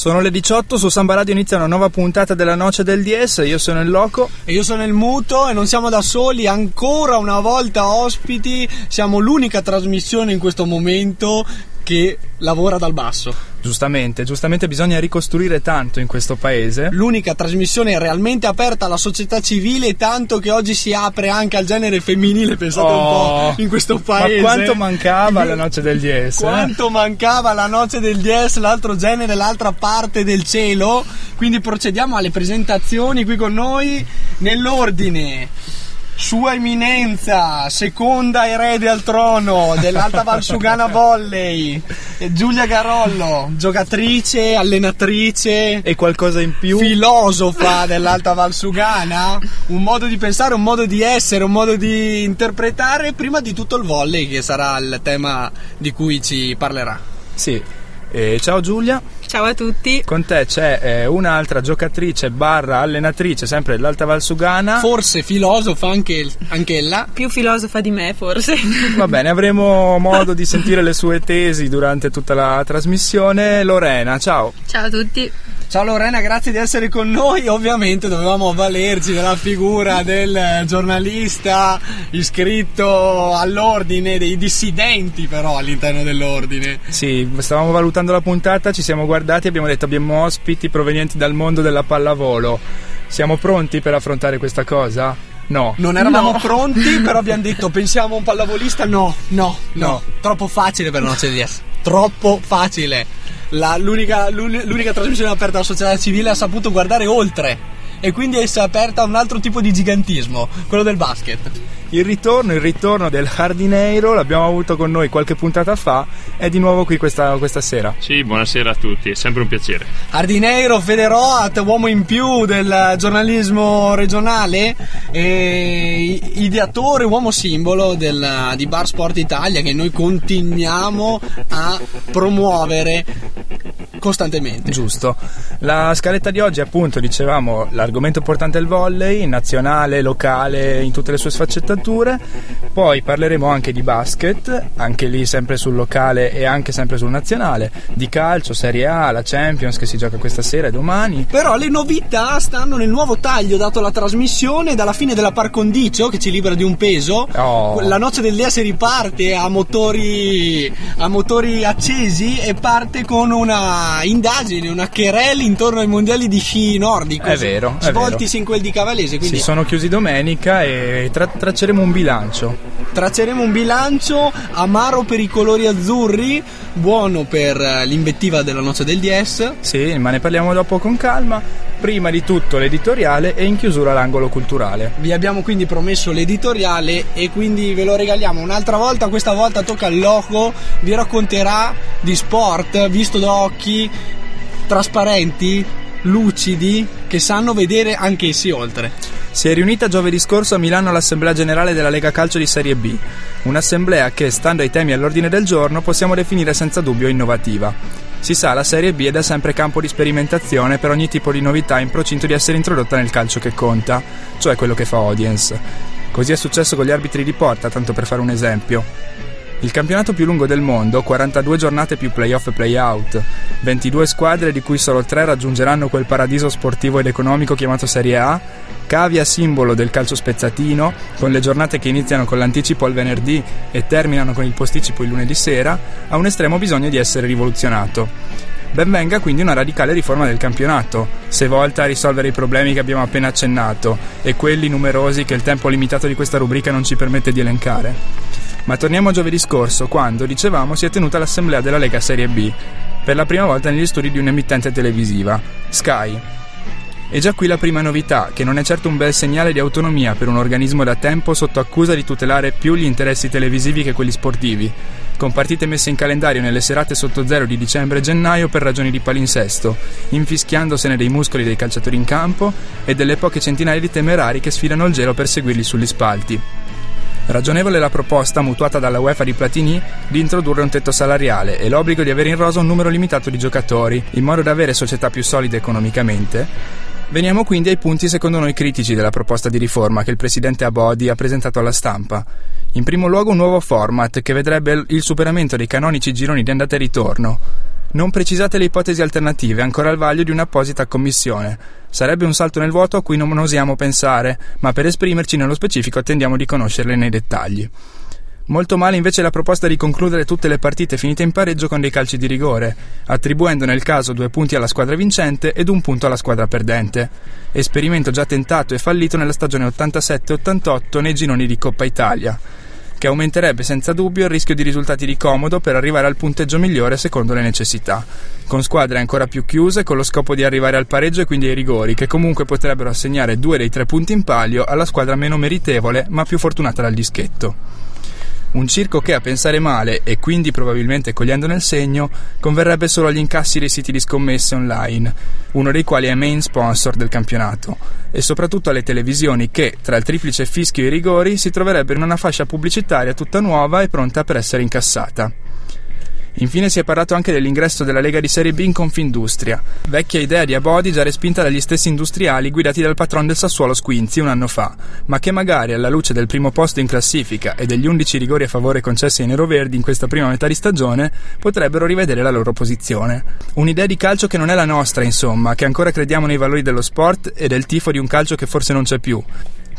Sono le 18, su Samba Radio inizia una nuova puntata della Noce del DS, io sono il Loco. E io sono il Muto e non siamo da soli, ancora una volta ospiti, siamo l'unica trasmissione in questo momento che lavora dal basso. Giustamente, giustamente bisogna ricostruire tanto in questo paese. L'unica trasmissione realmente aperta alla società civile, tanto che oggi si apre anche al genere femminile, pensate Oh, un po' in questo paese. Ma quanto mancava la noce del DS? eh? Quanto mancava la noce del DS, l'altro genere, l'altra parte del cielo. Quindi procediamo alle presentazioni qui con noi nell'ordine. Sua Eminenza, seconda erede al trono dell'Alta Valsugana Volley, Giulia Garollo, giocatrice, allenatrice, E qualcosa in più? filosofa dell'Alta Valsugana, un modo di pensare, un modo di essere, un modo di interpretare, prima di tutto il volley che sarà il tema di cui ci parlerà. Sì. E ciao Giulia, Ciao a tutti. con te c'è eh, un'altra giocatrice barra allenatrice sempre dell'Alta Valsugana. Forse filosofa anche, anch'ella. Più filosofa di me, forse. Va bene, avremo modo di sentire le sue tesi durante tutta la trasmissione. Lorena, ciao. Ciao a tutti. Ciao Lorena, grazie di essere con noi. Ovviamente dovevamo avvalerci della figura del giornalista iscritto all'ordine dei dissidenti però all'interno dell'ordine. Sì, stavamo valutando la puntata, ci siamo guardati e abbiamo detto abbiamo ospiti provenienti dal mondo della pallavolo. Siamo pronti per affrontare questa cosa? No. Non eravamo No. pronti, però abbiamo detto pensiamo a un pallavolista? No, no, no. No. Troppo facile per la di essere. Troppo facile. La- l'unica, l'uni- l'unica trasmissione aperta alla società civile ha saputo guardare oltre. E quindi è aperta a un altro tipo di gigantismo, quello del basket. Il ritorno, il ritorno del Jardineiro, l'abbiamo avuto con noi qualche puntata fa, è di nuovo qui questa, questa sera. Sì, buonasera a tutti, è sempre un piacere. Ardineiro, Federoat, uomo in più del giornalismo regionale e ideatore, uomo simbolo del- di Bar Sport Italia che noi continuiamo a promuovere costantemente. Giusto. La scaletta di oggi, appunto, dicevamo, l'argomento importante è il volley, nazionale, locale, in tutte le sue sfaccettature. Poi parleremo anche di basket, anche lì sempre sul locale e anche sempre sul nazionale, di calcio, Serie A, la Champions che si gioca questa sera e domani. Però le novità stanno nel nuovo taglio dato alla trasmissione dalla fine della par condicio che ci libera di un peso. Oh. La noce del DS riparte a motori, a motori accesi e parte con una indagine, una querelle intorno ai mondiali di sci nordico. È vero, è Svoltisi in quel di Cavallese. Quindi Si sono chiusi domenica e tra- tracceremo un bilancio. tracceremo un bilancio amaro per i colori azzurri, buono per eh, l'invettiva della noce del DS. Sì, ma ne parliamo dopo con calma. Prima di tutto l'editoriale e in chiusura l'angolo culturale. Vi abbiamo quindi promesso l'editoriale e quindi ve lo regaliamo un'altra volta, questa volta tocca al loco, vi racconterà di sport visto da occhi trasparenti, lucidi, che sanno vedere anche essi oltre. Si è riunita giovedì scorso a Milano l'Assemblea Generale della Lega Calcio di Serie B, un'assemblea che, stando ai temi all'ordine del giorno, possiamo definire senza dubbio innovativa. Si sa, la Serie B è da sempre campo di sperimentazione per ogni tipo di novità in procinto di essere introdotta nel calcio che conta, cioè quello che fa audience. Così è successo con gli arbitri di porta, tanto per fare un esempio. Il campionato più lungo del mondo, 42 giornate più playoff e playout, 22 squadre di cui solo 3 raggiungeranno quel paradiso sportivo ed economico chiamato Serie A, cavia simbolo del calcio spezzatino, con le giornate che iniziano con l'anticipo al venerdì e terminano con il posticipo il lunedì sera, ha un estremo bisogno di essere rivoluzionato. Benvenga quindi una radicale riforma del campionato, se volta a risolvere i problemi che abbiamo appena accennato e quelli numerosi che il tempo limitato di questa rubrica non ci permette di elencare. Ma torniamo a giovedì scorso, quando, dicevamo, si è tenuta l'assemblea della Lega Serie B, per la prima volta negli studi di un'emittente televisiva, Sky. E già qui la prima novità, che non è certo un bel segnale di autonomia per un organismo da tempo sotto accusa di tutelare più gli interessi televisivi che quelli sportivi. con partite messe in calendario nelle serate sotto zero di dicembre e gennaio per ragioni di palinsesto, infischiandosene dei muscoli dei calciatori in campo e delle poche centinaia di temerari che sfilano il gelo per seguirli sugli spalti. Ragionevole la proposta, mutuata dalla UEFA di Platini, di introdurre un tetto salariale e l'obbligo di avere in rosa un numero limitato di giocatori, in modo da avere società più solide economicamente. Veniamo quindi ai punti secondo noi critici della proposta di riforma che il presidente Abodi ha presentato alla stampa. In primo luogo un nuovo format che vedrebbe il superamento dei canonici gironi di andata e ritorno. Non precisate le ipotesi alternative, ancora al vaglio di un'apposita commissione. Sarebbe un salto nel vuoto a cui non osiamo pensare, ma per esprimerci nello specifico attendiamo di conoscerle nei dettagli. Molto male invece la proposta di concludere tutte le partite finite in pareggio con dei calci di rigore, attribuendo nel caso due punti alla squadra vincente ed un punto alla squadra perdente. Esperimento già tentato e fallito nella stagione 87-88 nei gironi di Coppa Italia che aumenterebbe senza dubbio il rischio di risultati di comodo per arrivare al punteggio migliore secondo le necessità, con squadre ancora più chiuse con lo scopo di arrivare al pareggio e quindi ai rigori, che comunque potrebbero assegnare due dei tre punti in palio alla squadra meno meritevole ma più fortunata dal dischetto. Un circo che, a pensare male, e quindi probabilmente cogliendone il segno, converrebbe solo agli incassi dei siti di scommesse online, uno dei quali è main sponsor del campionato, e soprattutto alle televisioni che, tra il triplice fischio e i rigori, si troverebbero in una fascia pubblicitaria tutta nuova e pronta per essere incassata. Infine si è parlato anche dell'ingresso della Lega di Serie B in Confindustria, vecchia idea di Abodi già respinta dagli stessi industriali guidati dal patron del Sassuolo Squinzi un anno fa, ma che magari alla luce del primo posto in classifica e degli 11 rigori a favore concessi ai neroverdi in questa prima metà di stagione potrebbero rivedere la loro posizione. Un'idea di calcio che non è la nostra, insomma, che ancora crediamo nei valori dello sport e del tifo di un calcio che forse non c'è più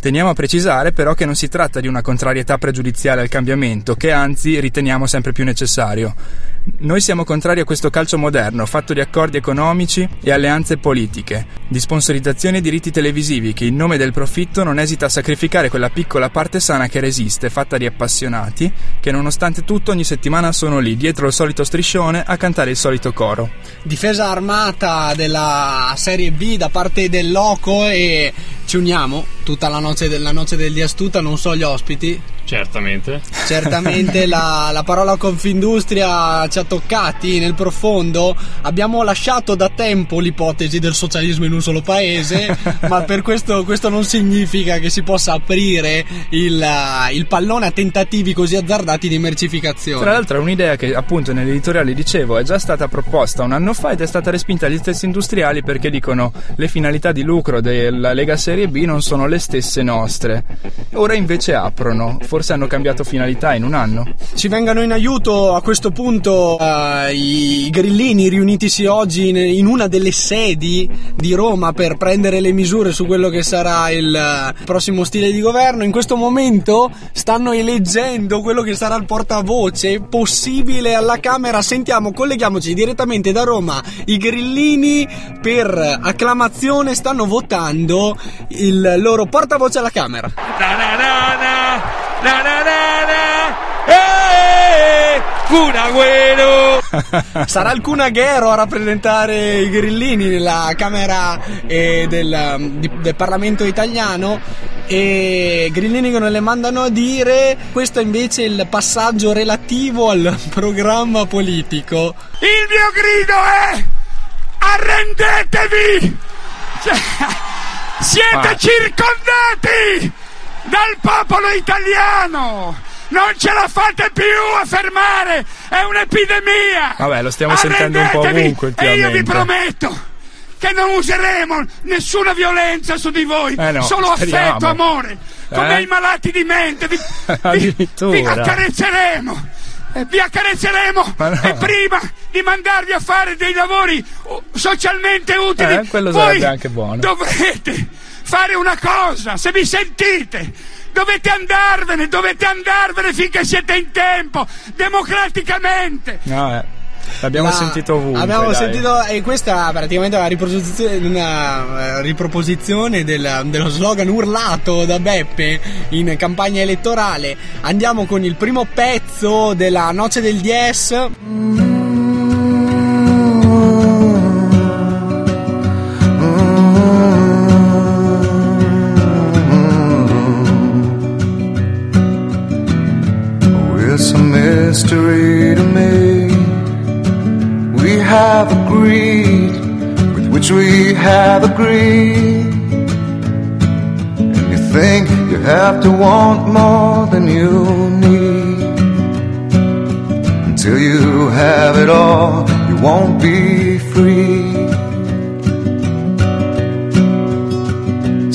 Teniamo a precisare però che non si tratta di una contrarietà pregiudiziale al cambiamento, che anzi riteniamo sempre più necessario. Noi siamo contrari a questo calcio moderno, fatto di accordi economici e alleanze politiche, di sponsorizzazione e diritti televisivi che in nome del profitto non esita a sacrificare quella piccola parte sana che resiste, fatta di appassionati, che nonostante tutto ogni settimana sono lì, dietro il solito striscione, a cantare il solito coro. Difesa armata della Serie B da parte del Loco e ci uniamo tutta la noce, la noce del di non so gli ospiti. Certamente. Certamente la, la parola Confindustria ci ha toccati nel profondo. Abbiamo lasciato da tempo l'ipotesi del socialismo in un solo paese, ma per questo, questo non significa che si possa aprire il, il pallone a tentativi così azzardati di mercificazione. Tra l'altro è un'idea che appunto nell'editoriale dicevo è già stata proposta un anno fa ed è stata respinta dagli stessi industriali perché dicono le finalità di lucro della Lega Serie B non sono le stesse nostre. Ora invece aprono, forse hanno cambiato finalità in un anno. Ci vengano in aiuto a questo punto uh, i grillini riunitisi oggi in, in, una delle sedi di Roma per prendere le misure su quello che sarà il uh, prossimo stile di governo. In questo momento stanno eleggendo quello che sarà il portavoce possibile alla Camera. Sentiamo, colleghiamoci direttamente da Roma. I grillini per acclamazione stanno votando il loro portavoce alla Camera. Na na na na. Na na na. Eh, Kun Agüero. Sarà il Cunaghero a rappresentare i grillini nella Camera eh, del, um, di- del Parlamento italiano e grillini che non le mandano a dire questo è invece il passaggio relativo al programma politico Il mio grido è arrendetevi! Cioè, siete Ah. circondati dal popolo italiano! Non ce la fate più a fermare! È un'epidemia! Vabbè, lo stiamo sentendo un po' ovunque E io vi prometto che non useremo nessuna violenza su di voi, Eh no, solo speriamo. affetto, amore. Come Eh? i malati di mente, vi, vi, vi accarezzeremo. Eh, Vi accarezzeremo no. e prima di mandarvi a fare dei lavori uh, socialmente utili, Eh, quello voi sarebbe anche buono. dovrete fare una cosa, se vi sentite, dovete andarvene, dovete andarvene finché siete in tempo, democraticamente. No, eh. L'abbiamo La- sentito ovunque. Abbiamo dai. sentito, e questa è praticamente una riproposizione, una, eh, riproposizione del- dello slogan urlato da Beppe in campagna elettorale. Andiamo con il primo pezzo della Noce del DS. mystery to me. We have agreed with which we have agreed. And you think you have to want more than you need. Until you have it all, you won't be free.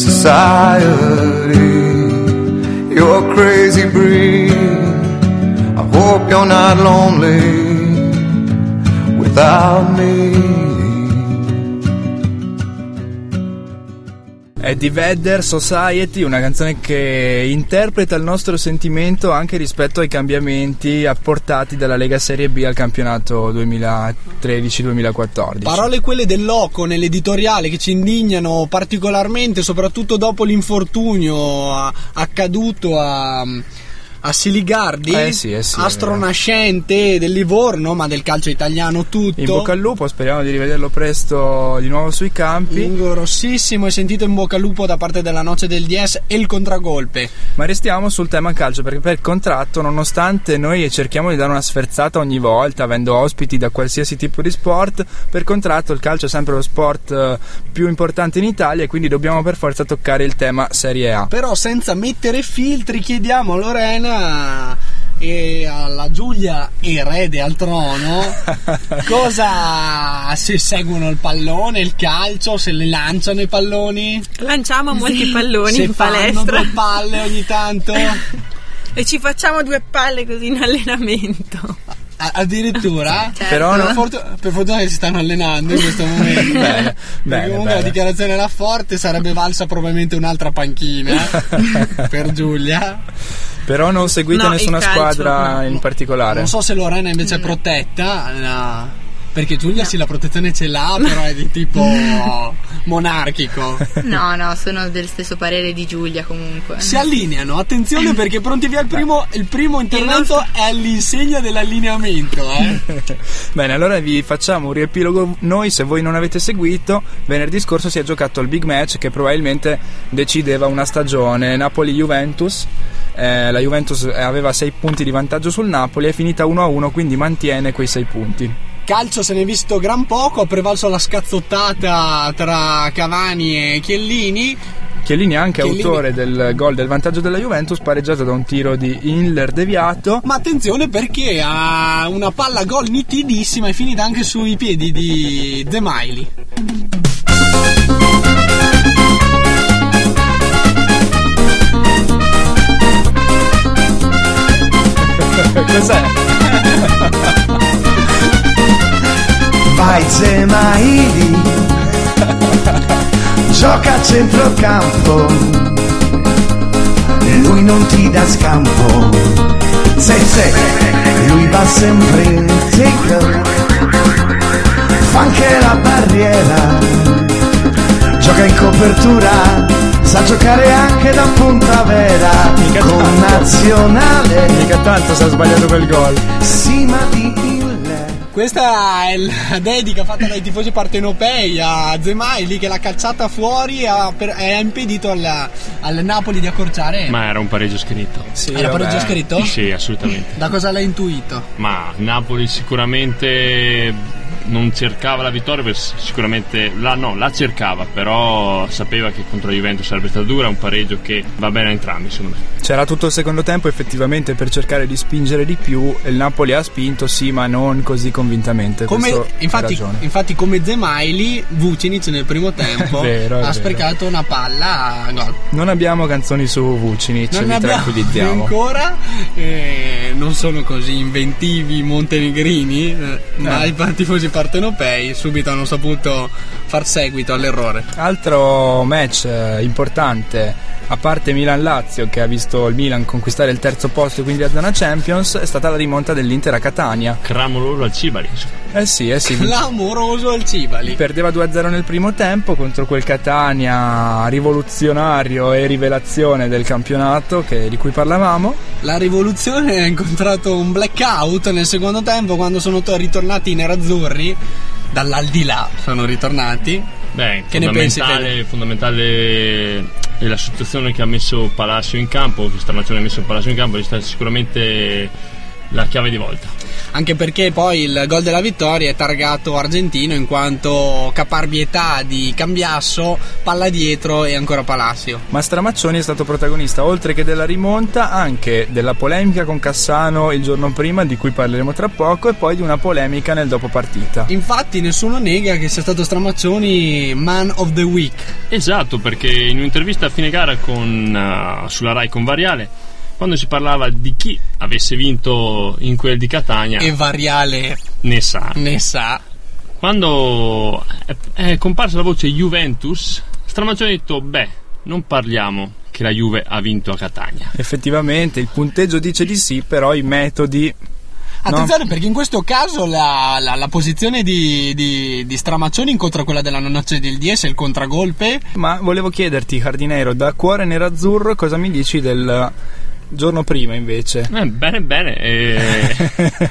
Society, you're crazy breed. Hope you're not lonely without me. Eddie Vedder Society, una canzone che interpreta il nostro sentimento anche rispetto ai cambiamenti apportati dalla Lega Serie B al campionato 2013-2014. Parole quelle del Loco nell'editoriale che ci indignano particolarmente, soprattutto dopo l'infortunio accaduto a, a Siligardi, Eh sì, eh sì, astronascente del Livorno, ma del calcio italiano tutto. In bocca al lupo, speriamo di rivederlo presto di nuovo sui campi. Un grossissimo e sentito in bocca al lupo da parte della Noce del DS e il contragolpe. Ma restiamo sul tema calcio perché per contratto, nonostante noi cerchiamo di dare una sferzata ogni volta, avendo ospiti da qualsiasi tipo di sport, per contratto il calcio è sempre lo sport eh, più importante in Italia e quindi dobbiamo per forza toccare il tema Serie A. Però senza mettere filtri chiediamo a Lorena e alla Giulia erede al trono cosa se seguono il pallone, il calcio, se le lanciano i palloni, Lanciamo molti palloni se in fanno palestra due palle ogni tanto. e ci facciamo due palle così in allenamento. Addirittura Certo. Però per, no- fortuna, per fortuna che si stanno allenando in questo momento Bene, bene, comunque bene. la dichiarazione era forte sarebbe valsa probabilmente un'altra panchina per Giulia Però non seguite No, nessuna calcio, squadra no. in particolare. Non so se Lorena invece è protetta, no. Perché Giulia sì la protezione ce l'ha, però è di tipo monarchico. No, no, sono del stesso parere di Giulia comunque. Si allineano, attenzione perché pronti via il primo, il primo intervento è all'insegna dell'allineamento. Eh. Bene, allora vi facciamo un riepilogo noi, se voi non avete seguito, venerdì scorso si è giocato il big match che probabilmente decideva una stagione Napoli-Juventus. Eh, la Juventus aveva 6 punti di vantaggio sul Napoli, è finita 1-1, quindi mantiene quei 6 punti. Calcio se ne è visto gran poco, ha prevalso la scazzottata tra Cavani e Chiellini. Chiellini è anche Chiellini- autore del gol del vantaggio della Juventus, pareggiato da un tiro di Inler deviato. Ma attenzione perché ha una palla gol nitidissima e finita anche sui piedi di Zemaili. Cos'è? Vai Zemaili. Gioca a centrocampo. Lui non ti dà scampo. Se se Lui va sempre in tackle Fa anche la barriera. Gioca in copertura. Sa giocare anche da punta vera. Mica Con tanto. nazionale. Mica tanto se ha sbagliato quel gol. Sima di Ille Questa è la dedica fatta dai tifosi partenopei a Zemaili che l'ha calciata fuori e ha, per- e ha impedito al, al Napoli di accorciare. Ma era un pareggio scritto. Sì, Era vabbè. pareggio scritto? Sì, assolutamente. Da cosa l'hai intuito? Ma Napoli sicuramente non cercava la vittoria, per- sicuramente la, no, la cercava, però sapeva che contro la Juventus sarebbe stata dura, un pareggio che va bene a entrambi secondo me. C'era tutto il secondo tempo effettivamente per cercare di spingere di più e il Napoli ha spinto sì ma non così convintamente. Come- infatti, infatti, come Zemaili, Vucinic nel primo tempo vero, ha vero. sprecato una palla a gol. Non abbiamo canzoni su Vucinic, Non vi tranquillizziamo. ancora, eh, non sono così inventivi montenegrini, eh, ma Eh. i tifosi partenopei subito hanno saputo far seguito all'errore. Altro match eh, importante, a parte Milan-Lazio che ha visto il Milan conquistare il terzo posto e quindi la zona Champions, è stata la rimonta dell'Inter a Catania. Clamoroso al Cibali. Eh sì, eh sì. Clamoroso al Cibali. Perdeva 2-0 nel primo tempo contro quel Catania rivoluzionario e rivelazione del campionato che- di cui parlavamo. La rivoluzione ha incontrato un blackout nel secondo tempo quando sono to- ritornati i nerazzurri dall'aldilà sono ritornati. Beh, Che ne pensi, fondamentale, fondamentale è la situazione che ha messo Palacio in campo, che Stramaccione ha messo Palacio in campo, è stata sicuramente la chiave di volta. Anche perché poi il gol della vittoria è targato argentino in quanto caparbietà di Cambiasso, palla dietro e ancora Palacio. Ma Stramaccioni è stato protagonista, oltre che della rimonta, anche della polemica con Cassano il giorno prima, di cui parleremo tra poco, e poi di una polemica nel dopo partita. Infatti nessuno nega che sia stato Stramaccioni man of the week. Esatto, perché in un'intervista a fine gara con, uh, sulla Rai con Variale, quando si parlava di chi avesse vinto in quel di Catania, E Variale ne sa. ne sa. Quando è, è comparsa la voce Juventus, Stramaccioni ha detto: Beh, non parliamo che la Juve ha vinto a Catania. Effettivamente il punteggio dice di sì, però i metodi... Attenzione perché in questo caso la, la- la posizione di, di, di Stramaccioni incontra quella della noce del DS, il contragolpe. Ma volevo chiederti, Cardinero, da cuore nerazzurro, cosa mi dici del giorno prima invece? Eh, bene, bene. eh,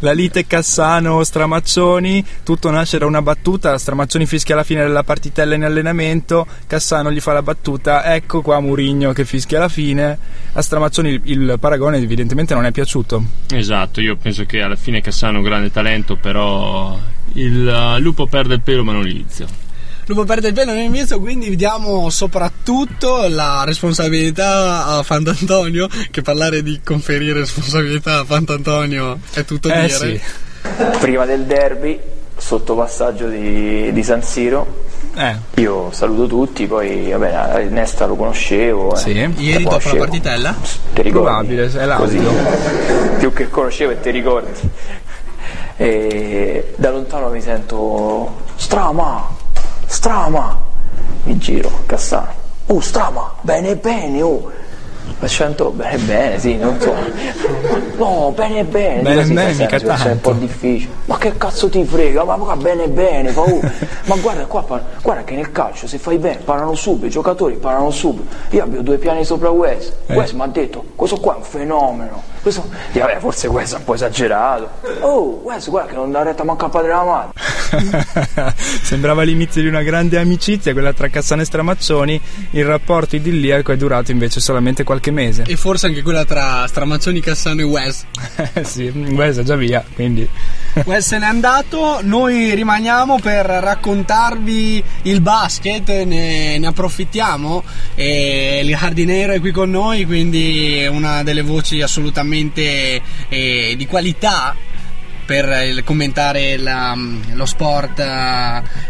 La lite Cassano-Stramaccioni, tutto nasce da una battuta, Stramaccioni fischia alla fine della partitella in allenamento, Cassano gli fa la battuta, ecco qua Murigno che fischia alla fine, a Stramaccioni il, paragone evidentemente non è piaciuto. esatto, io penso che alla fine Cassano ha un grande talento, però il uh, lupo perde il pelo ma non l'inizio. Lupo perde il pelo nell'inizio, quindi diamo soprattutto la responsabilità a Fantantonio, che parlare di conferire responsabilità a Fantantonio è tutto Eh dire. sì, Prima del derby, sotto passaggio di, di San Siro, eh, io saluto tutti, poi vabbè, Nesta lo conoscevo. eh. sì. Ieri dopo la Conoscevo. partitella? Ti ricordi? Probabile, è l'audio. Così, più che conoscevo e ti ricordi. E da lontano mi sento Strama, Strama, mi giro, Cassano. Oh Strama, bene bene, oh. L'accento bene bene, sì, non so. No, bene bene. Bene, così, bene, mica cioè, È un tanto. po' difficile. Ma che cazzo ti frega? Ma qua bene bene, fa, oh. Ma guarda qua, par- guarda che nel calcio se fai bene parlano subito, i giocatori parlano subito. Io avevo due piani sopra Wes. Eh. Wes mi ha detto, questo qua è un fenomeno. Questo... Io, vabbè, forse Wes è un po' esagerato. Oh, Wes, guarda che non dà retta manco a padre della madre. Sembrava l'inizio di una grande amicizia, quella tra Cassano e Stramaccioni, il rapporto idilliaco è durato invece solamente qualche mese. E forse anche quella tra Stramaccioni, Cassano e Wes. Sì, Wes è già via, quindi... Wes se n'è andato, noi rimaniamo per raccontarvi il basket, ne, ne approfittiamo e il Hardinero è qui con noi, quindi una delle voci assolutamente eh, di qualità per commentare la- lo sport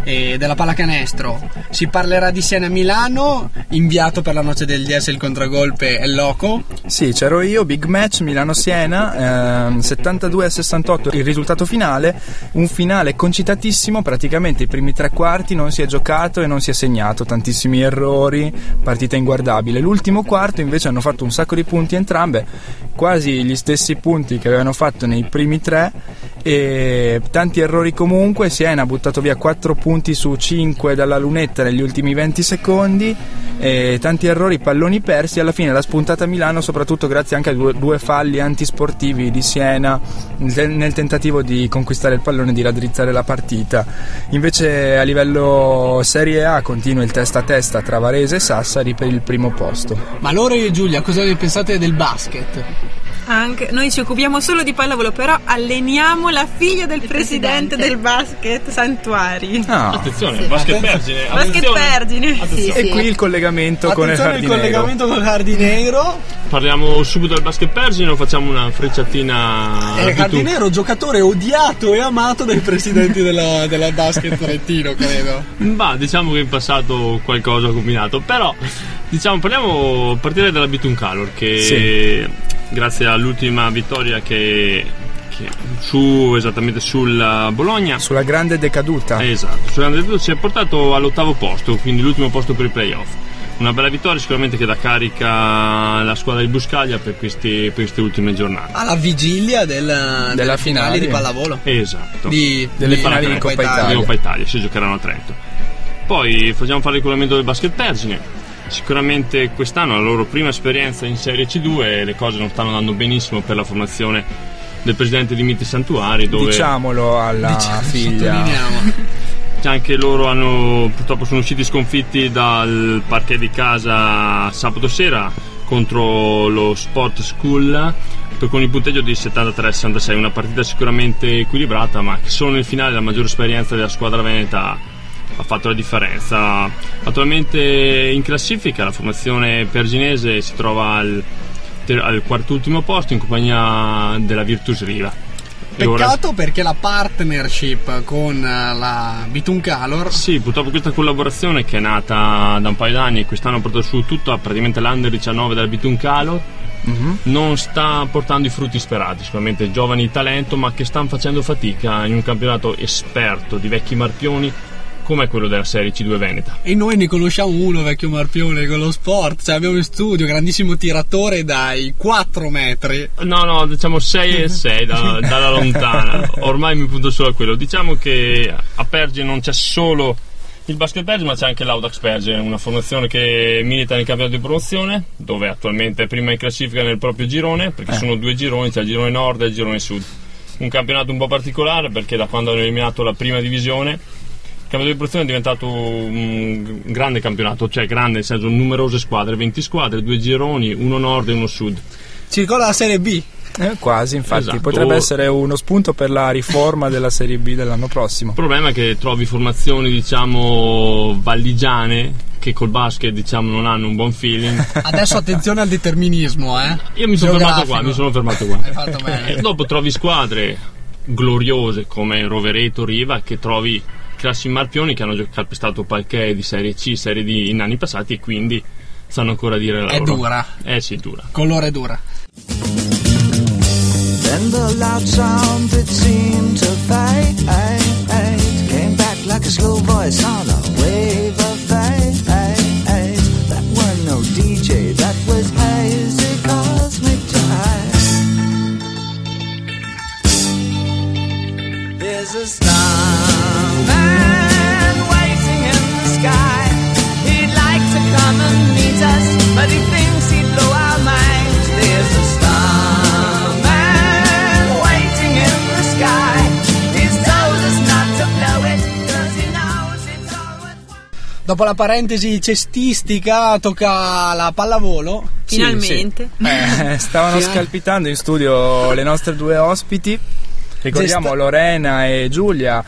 eh, della pallacanestro. Si parlerà di Siena Milano, inviato per la noce del 10 il contragolpe è Loco. Sì, c'ero io, big match Milano-Siena, ehm, 72 a 68 il risultato finale, un finale concitatissimo, praticamente i primi tre quarti non si è giocato e non si è segnato, tantissimi errori, partita inguardabile. L'ultimo quarto invece hanno fatto un sacco di punti entrambe, quasi gli stessi punti che avevano fatto nei primi tre e tanti errori comunque, Siena ha buttato via 4 punti su 5 dalla lunetta negli ultimi 20 secondi tanti errori, palloni persi, alla fine la spuntata Milano soprattutto grazie anche a due, due falli antisportivi di Siena nel, nel tentativo di conquistare il pallone e di raddrizzare la partita. Invece a livello Serie A continua il testa a testa tra Varese e Sassari per il primo posto. Ma loro e Giulia, cosa ne pensate del basket? Anche noi ci occupiamo solo di pallavolo, però alleniamo la figlia del presidente, del basket Santuari. Ah, Attenzione, Sì, basket attenzione. vergine. Basket attenzione. vergine. Sì, e sì. qui il collegamento con il Attenzione il Cardinero. collegamento con Cardinero. Parliamo subito del basket vergine o facciamo una frecciatina? Eh? Cardinero, giocatore odiato e amato dai presidenti della, della basket trentino, credo. Ma diciamo che in passato qualcosa ho combinato, però diciamo parliamo a partire dalla Bitun Calor che grazie all'ultima vittoria che, che su esattamente sul Bologna Sulla grande decaduta. esatto, sulla Andrea ci ha portato all'ottavo posto, quindi l'ultimo posto per i playoff. Una bella vittoria sicuramente che dà carica la squadra di Buscaglia per, questi- per queste ultime giornate. Alla vigilia del, della Della finale finale. di pallavolo. Esatto. Di, Delle di- finali di Coppa Italia. di Coppa Italia, si giocheranno a Trento. Poi facciamo fare il regolamento del basket Pergine. Sicuramente quest'anno la loro prima esperienza in Serie C2 e le cose non stanno andando benissimo per la formazione del presidente Dimitri Santuari dove Diciamolo alla Diciamo, figlia. anche loro hanno, purtroppo sono usciti sconfitti dal parquet di casa sabato sera contro lo Sport School con il punteggio di 73-66, una partita sicuramente equilibrata, ma che solo nel finale la maggiore esperienza della squadra veneta ha fatto la differenza. Attualmente in classifica la formazione perginese si trova al, ter- al quartultimo posto in compagnia della Virtus Riva. Peccato perché la partnership con eh, la Bitun Calor Sì, purtroppo questa collaborazione che è nata da un paio d'anni e quest'anno ha portato su tutta praticamente l'Under 19 della Bitun Calor non sta portando i frutti sperati, sicuramente giovani di talento ma che stanno facendo fatica in un campionato esperto di vecchi marpioni come quello della Serie C2 Veneta. e noi ne conosciamo uno vecchio marpione con lo sport, cioè abbiamo in studio grandissimo tiratore dai 4 metri. No, no, diciamo 6 e 6 da- dalla lontana. Ormai mi punto solo a quello. Diciamo che a Perge non c'è solo il basket Perge, ma c'è anche l'Audax Perge, una formazione che milita nel campionato di promozione, dove attualmente è prima in classifica nel proprio girone, perché sono due gironi, c'è il girone nord e il girone sud. Un campionato un po' particolare perché da quando hanno eliminato la prima divisione campionato di promozione è diventato un grande campionato, cioè grande nel senso numerose squadre, 20 squadre, due gironi, uno nord e uno sud. Ci ricorda la Serie B? Eh, quasi, infatti, Esatto. potrebbe essere uno spunto per la riforma della Serie B dell'anno prossimo. Il problema è che trovi formazioni, diciamo, valligiane che col basket, diciamo, non hanno un buon feeling. Adesso attenzione al determinismo, eh. Io mi sono fermato qua, mi sono fermato qua. Hai fatto bene. E dopo trovi squadre gloriose come Rovereto, Riva, che trovi classi marpioni che hanno calpestato palche di Serie C, Serie D in anni passati e quindi sanno ancora dire la È loro. dura. Eh sì, dura. Colore dura. Then the loud sound it seemed to fade Came back like a slow voice on a wave of fate That were no DJ, that was hazy cosmic jive There's a starman Dopo la parentesi cestistica tocca la pallavolo. Sì, Finalmente. sì. Eh, stavano Fina- scalpitando in studio le nostre due ospiti. Ricordiamo Gesta- Lorena e Giulia,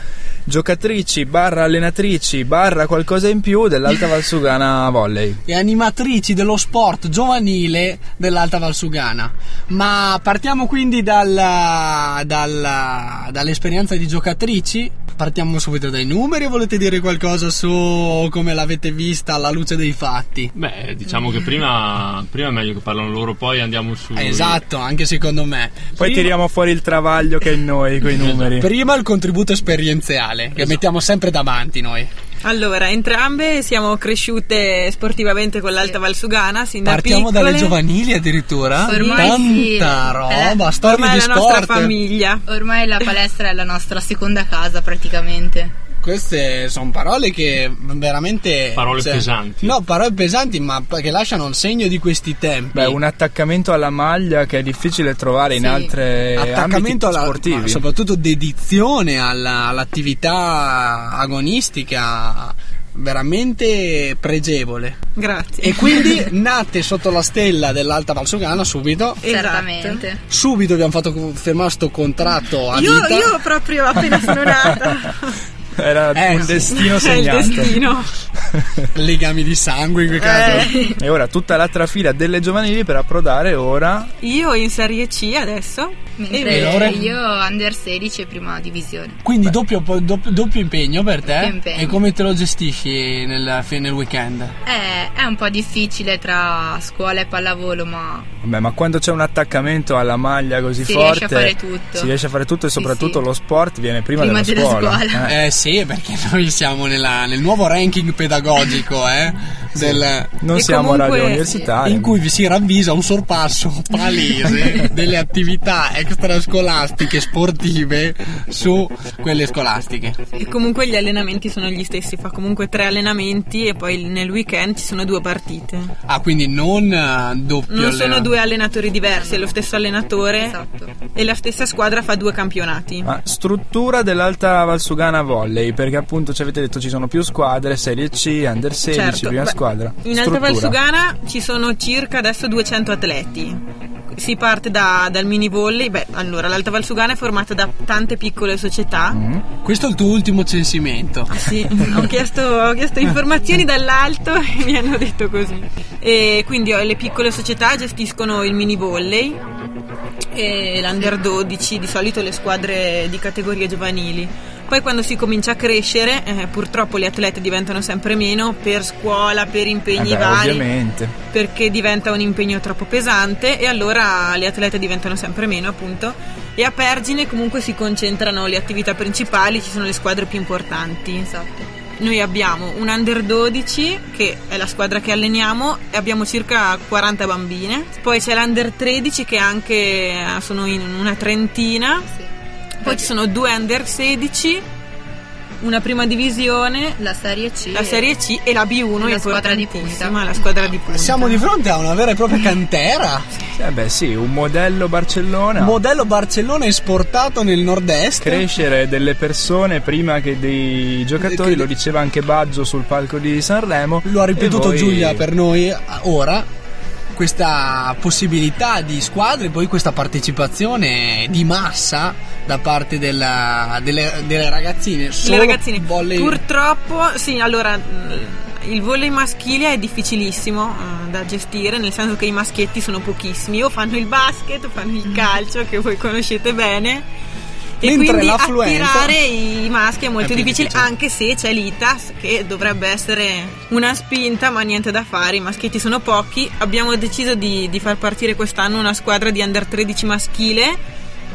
giocatrici, barra allenatrici, barra qualcosa in più dell'Alta Valsugana Volley. e animatrici dello sport giovanile dell'Alta Valsugana. Ma partiamo quindi dal- dal- dall'esperienza di giocatrici. Partiamo subito dai numeri o volete dire qualcosa su come l'avete vista alla luce dei fatti? Beh, diciamo che prima, prima è meglio che parlano loro, poi andiamo su. Esatto, anche secondo me. Poi Prima- tiriamo fuori il travaglio che è in noi, con i numeri. Prima il contributo esperienziale, che Esatto. mettiamo sempre davanti noi. Allora, entrambe siamo cresciute sportivamente con l'Alta Valsugana, sin da Partiamo piccole. dalle giovanili addirittura. Ormai sì. Tanta roba, Eh, storia Ormai di è la nostra sport. famiglia. Ormai la palestra è la nostra seconda casa praticamente. Queste sono parole che veramente. Parole pesanti. No, parole pesanti, ma che lasciano il segno di questi tempi. Beh, un attaccamento alla maglia che è difficile trovare in Sì. altre attaccamento ambiti alla, sportivi. ma soprattutto dedizione alla- all'attività agonistica veramente pregevole. Grazie. E quindi nate sotto la stella dell'Alta Valsugana subito. Certamente. Subito abbiamo fatto firmare sto contratto a Io, vita. io proprio appena sono nata. Era Eh, un sì. destino È il segnato. destino. legami di sangue in quel caso. Eh, E ora tutta l'altra fila delle giovanili per approdare ora io in Serie C adesso. Mentre E io under 16 prima divisione. Quindi doppio, doppio- doppio impegno per te. Doppio impegno. E come te lo gestisci nel, nel weekend? Eh, è un po' difficile tra scuola e pallavolo, ma Vabbè, ma quando c'è un attaccamento alla maglia così Si forte, riesce a fare tutto. si riesce a fare tutto e Sì, soprattutto sì. lo sport viene prima, Prima della, della scuola. scuola. Eh, Eh sì, perché noi siamo nella- nel nuovo ranking pedagogico, eh, del- non E siamo comunque- radio universitari. in cui vi si ravvisa un sorpasso palese delle attività extrascolastiche sportive su quelle scolastiche. E comunque gli allenamenti sono gli stessi, fa comunque tre allenamenti e poi nel weekend ci sono due partite. Ah, quindi non eh, doppio Non sono due allenatori diversi, è lo stesso allenatore esatto. e la stessa squadra fa due campionati. Ma struttura dell'Alta Valsugana Volley, perché appunto ci avete detto ci sono più squadre, Serie C, Under 16, Certo, prima beh, squadra. In Alta Struttura. Valsugana ci sono circa adesso 200 atleti. Si parte da- dal mini volley. Beh, allora, l'Alta Valsugana è formata da tante piccole società. Questo è il tuo ultimo censimento. Ah, Sì, ho chiesto, ho chiesto informazioni dall'alto e mi hanno detto così. E quindi oh, le piccole società gestiscono il mini volley e l'under 12, di solito le squadre di categorie giovanili. Poi quando si comincia a crescere, eh, purtroppo le atlete diventano sempre meno per scuola, per impegni Eh beh, vari, ovviamente. perché diventa un impegno troppo pesante e allora le atlete diventano sempre meno appunto e a Pergine comunque si concentrano le attività principali, ci sono le squadre più importanti. Esatto. Noi abbiamo un under 12 che è la squadra che alleniamo e abbiamo circa 40 bambine. Poi c'è l'under 13 che anche eh, sono in una trentina. Poi ci sono due under 16, una prima divisione, La Serie C. la Serie C e la B1 La squadra di punta. la squadra di punta. Siamo di fronte a una vera e propria cantera. Eh beh sì, un modello Barcellona. Modello Barcellona esportato nel nord-est. crescere delle persone prima che dei giocatori, lo diceva anche Baggio sul palco di Sanremo. Lo ha ripetuto voi- Giulia per noi ora. Questa possibilità di squadre, poi questa partecipazione di massa da parte della- delle, delle ragazzine. Le ragazzine, volley- purtroppo, sì, allora mh, il volley maschile è difficilissimo eh, da gestire, nel senso che i maschietti sono pochissimi, o fanno il basket, o fanno il calcio, che voi conoscete bene. E Mentre quindi attirare i maschi è molto è difficile, difficile. anche se c'è l'ITAS che dovrebbe essere una spinta, ma niente da fare, i maschietti sono pochi. Abbiamo deciso di, di far partire quest'anno una squadra di under 13 maschile,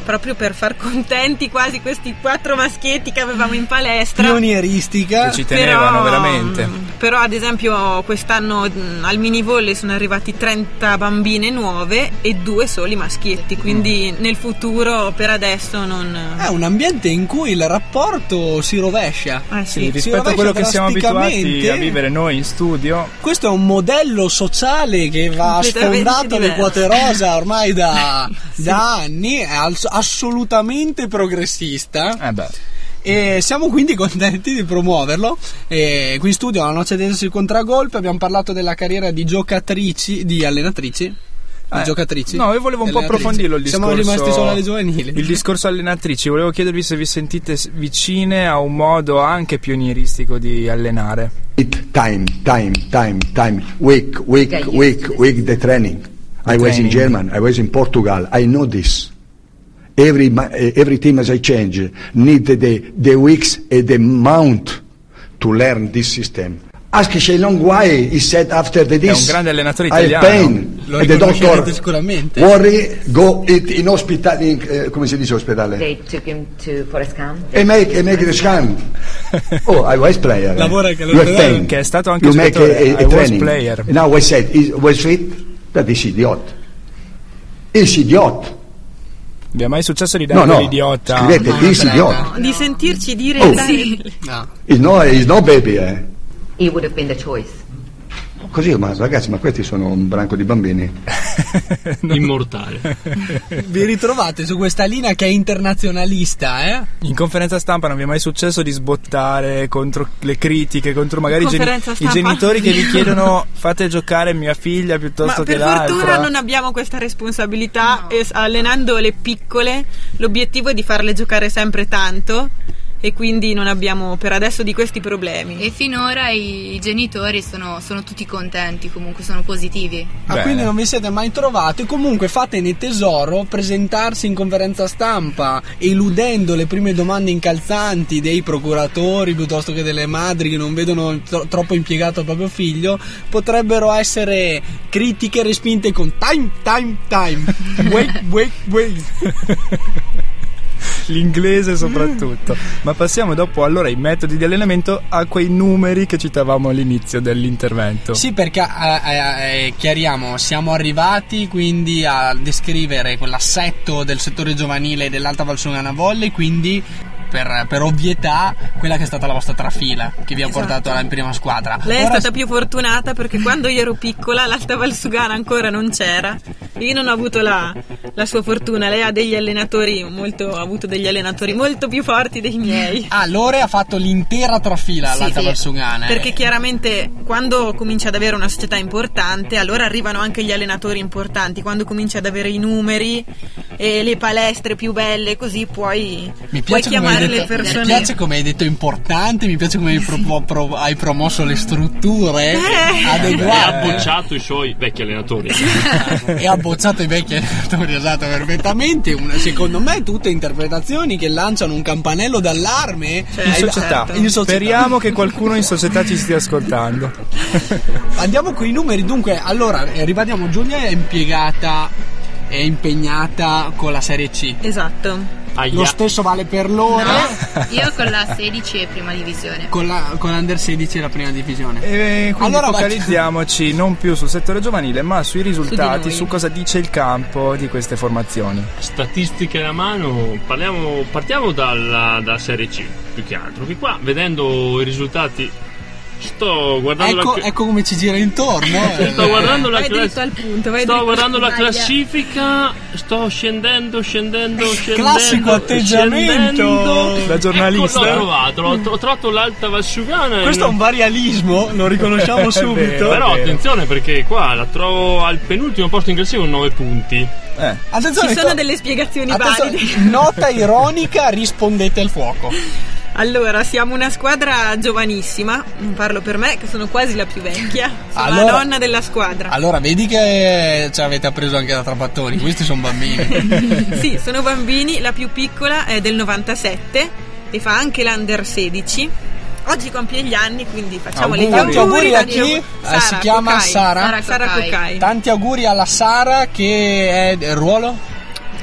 proprio per far contenti quasi questi quattro maschietti che avevamo in palestra. pionieristica. Che ci tenevano Però, veramente. mh, Però ad esempio quest'anno mh, al mini volley sono arrivati 30 bambine nuove e due soli maschietti, quindi nel futuro per adesso non... È un ambiente in cui il rapporto si rovescia. Eh Sì, sì. rispetto a rovescia quello che siamo abituati a vivere noi in studio, Questo è un modello sociale che va sfondato le quote rosa ormai da, da anni, è al- assolutamente progressista. eh beh, E siamo quindi contenti di promuoverlo. E qui in studio alla Noce del Contragolpe abbiamo parlato della carriera di giocatrici, di allenatrici. Di Eh, giocatrici. No, io volevo un po' approfondirlo il discorso. Siamo rimasti solo alle giovanili. Il discorso allenatrici, volevo chiedervi se vi sentite vicine a un modo anche pionieristico di allenare. It time, time, time, time. Week, week, week, week. The training. I was in training. German. I was in Portugal. I know this. Every ma- eh, every team as I change need the the weeks and the month to learn this system. Ask Shenlong why he said after the this. un grande allenatore I italiano. pain. Lo and the doctor sicuramente. worry go it in hospital in, eh, come si dice ospedale They took him to for a scan. e make e make the scan. oh, I was player. Lavora anche You have all'ospedale. pain. Che è stato anche you make a, giocatore, a, a I training. player. And now I said, is, was fit? That is idiot. Is idiot. Vi è mai successo di dare No, no. quell'idiota? Scrivete, No, is prego. idiot. Di sentirci dire Oh. dai, No. Is no, is no baby, eh. He would have been the choice. Così, ma ragazzi, ma questi sono un branco di bambini. Immortale. Vi ritrovate su questa linea che è internazionalista, eh? In conferenza stampa non vi è mai successo di sbottare contro le critiche, contro magari i, geni- i genitori che vi chiedono fate giocare mia figlia piuttosto Ma che per l'altra. fortuna non abbiamo questa responsabilità e s- allenando le piccole l'obiettivo è di farle giocare sempre tanto e quindi non abbiamo per adesso di questi problemi. E finora i, genitori sono, sono tutti contenti, comunque sono positivi. Ah, Bene. quindi non vi siete mai trovati. Comunque fatene tesoro, presentarsi in conferenza stampa, eludendo le prime domande incalzanti dei procuratori piuttosto che delle madri che non vedono tro- troppo impiegato il proprio figlio, potrebbero essere critiche respinte con time, time, time. Wait, wait, wait. L'inglese soprattutto. Ma passiamo dopo allora ai metodi di allenamento a quei numeri che citavamo all'inizio dell'intervento. Sì, perché eh, eh, eh, chiariamo, siamo arrivati quindi a descrivere quell'assetto del settore giovanile dell'Alta Valsugana Volley, quindi per, per ovvietà quella che è stata la vostra trafila che vi ha Esatto. portato alla prima squadra. Lei è Ora stata più fortunata perché quando io ero piccola l'Alta Valsugana ancora non c'era Io non ho avuto la, la sua fortuna, lei ha degli allenatori molto, ha avuto degli allenatori molto più forti dei miei. Ah, Lore ha fatto l'intera trafila Sì, all'Alta sì. Valsugana. eh. Perché chiaramente quando cominci ad avere una società importante, allora arrivano anche gli allenatori importanti. Quando cominci ad avere i numeri e le palestre più belle, così puoi, Mi puoi chiamare detto, le persone. mi piace come hai detto importante, mi piace come hai, pro- pro- hai promosso le strutture Eh. E ha adeguate bocciato i suoi vecchi allenatori. e ha bocciato i vecchi allenatori, esatto, perfettamente. Una- secondo me tutte interpretazioni che lanciano un campanello d'allarme In ai- società. in società. Speriamo che qualcuno in società ci stia ascoltando. Andiamo con i numeri, dunque, allora, eh, ribadiamo, Giulia è impiegata, è impegnata con la Serie C. Esatto. Lo stesso vale per loro. Io con la 16 e prima divisione. Con, la, con l'Under 16 e la prima divisione. E quindi Allora, focalizziamoci non più sul settore giovanile, ma sui risultati, noi. su cosa dice il campo di queste formazioni. Statistiche alla mano, parliamo- partiamo dalla, dalla Serie C più che altro. Che qua vedendo i risultati, sto guardando Ecco, la, ecco come ci gira intorno. eh. sto guardando la class- punto, sto guardando la classifica, sto scendendo, scendendo, scendendo. Classico atteggiamento scendendo. da giornalista. Ecco, l'ho trovato, l'ho, ho trovato l'Alta Valsugana. Questo è un varialismo, lo riconosciamo subito. vero. Però attenzione perché qua la trovo al penultimo posto in classifica con 9 punti. Eh. Attenzione, Ci sono to- delle spiegazioni valide. nota ironica, rispondete al fuoco. Allora, siamo una squadra giovanissima, non parlo per me che sono quasi la più vecchia, sono Allora- la nonna della squadra. Allora, vedi che ci avete appreso anche da Trapattoni, questi sono bambini. sì, sono bambini, la più piccola è del 97 e fa anche l'under 16. Oggi compie gli anni, quindi facciamole gli Tanti auguri auguri. a chi? Eh, Sara si chiama Cocai. Sara? Sara, Sara Cocai. Tanti auguri alla Sara che è il ruolo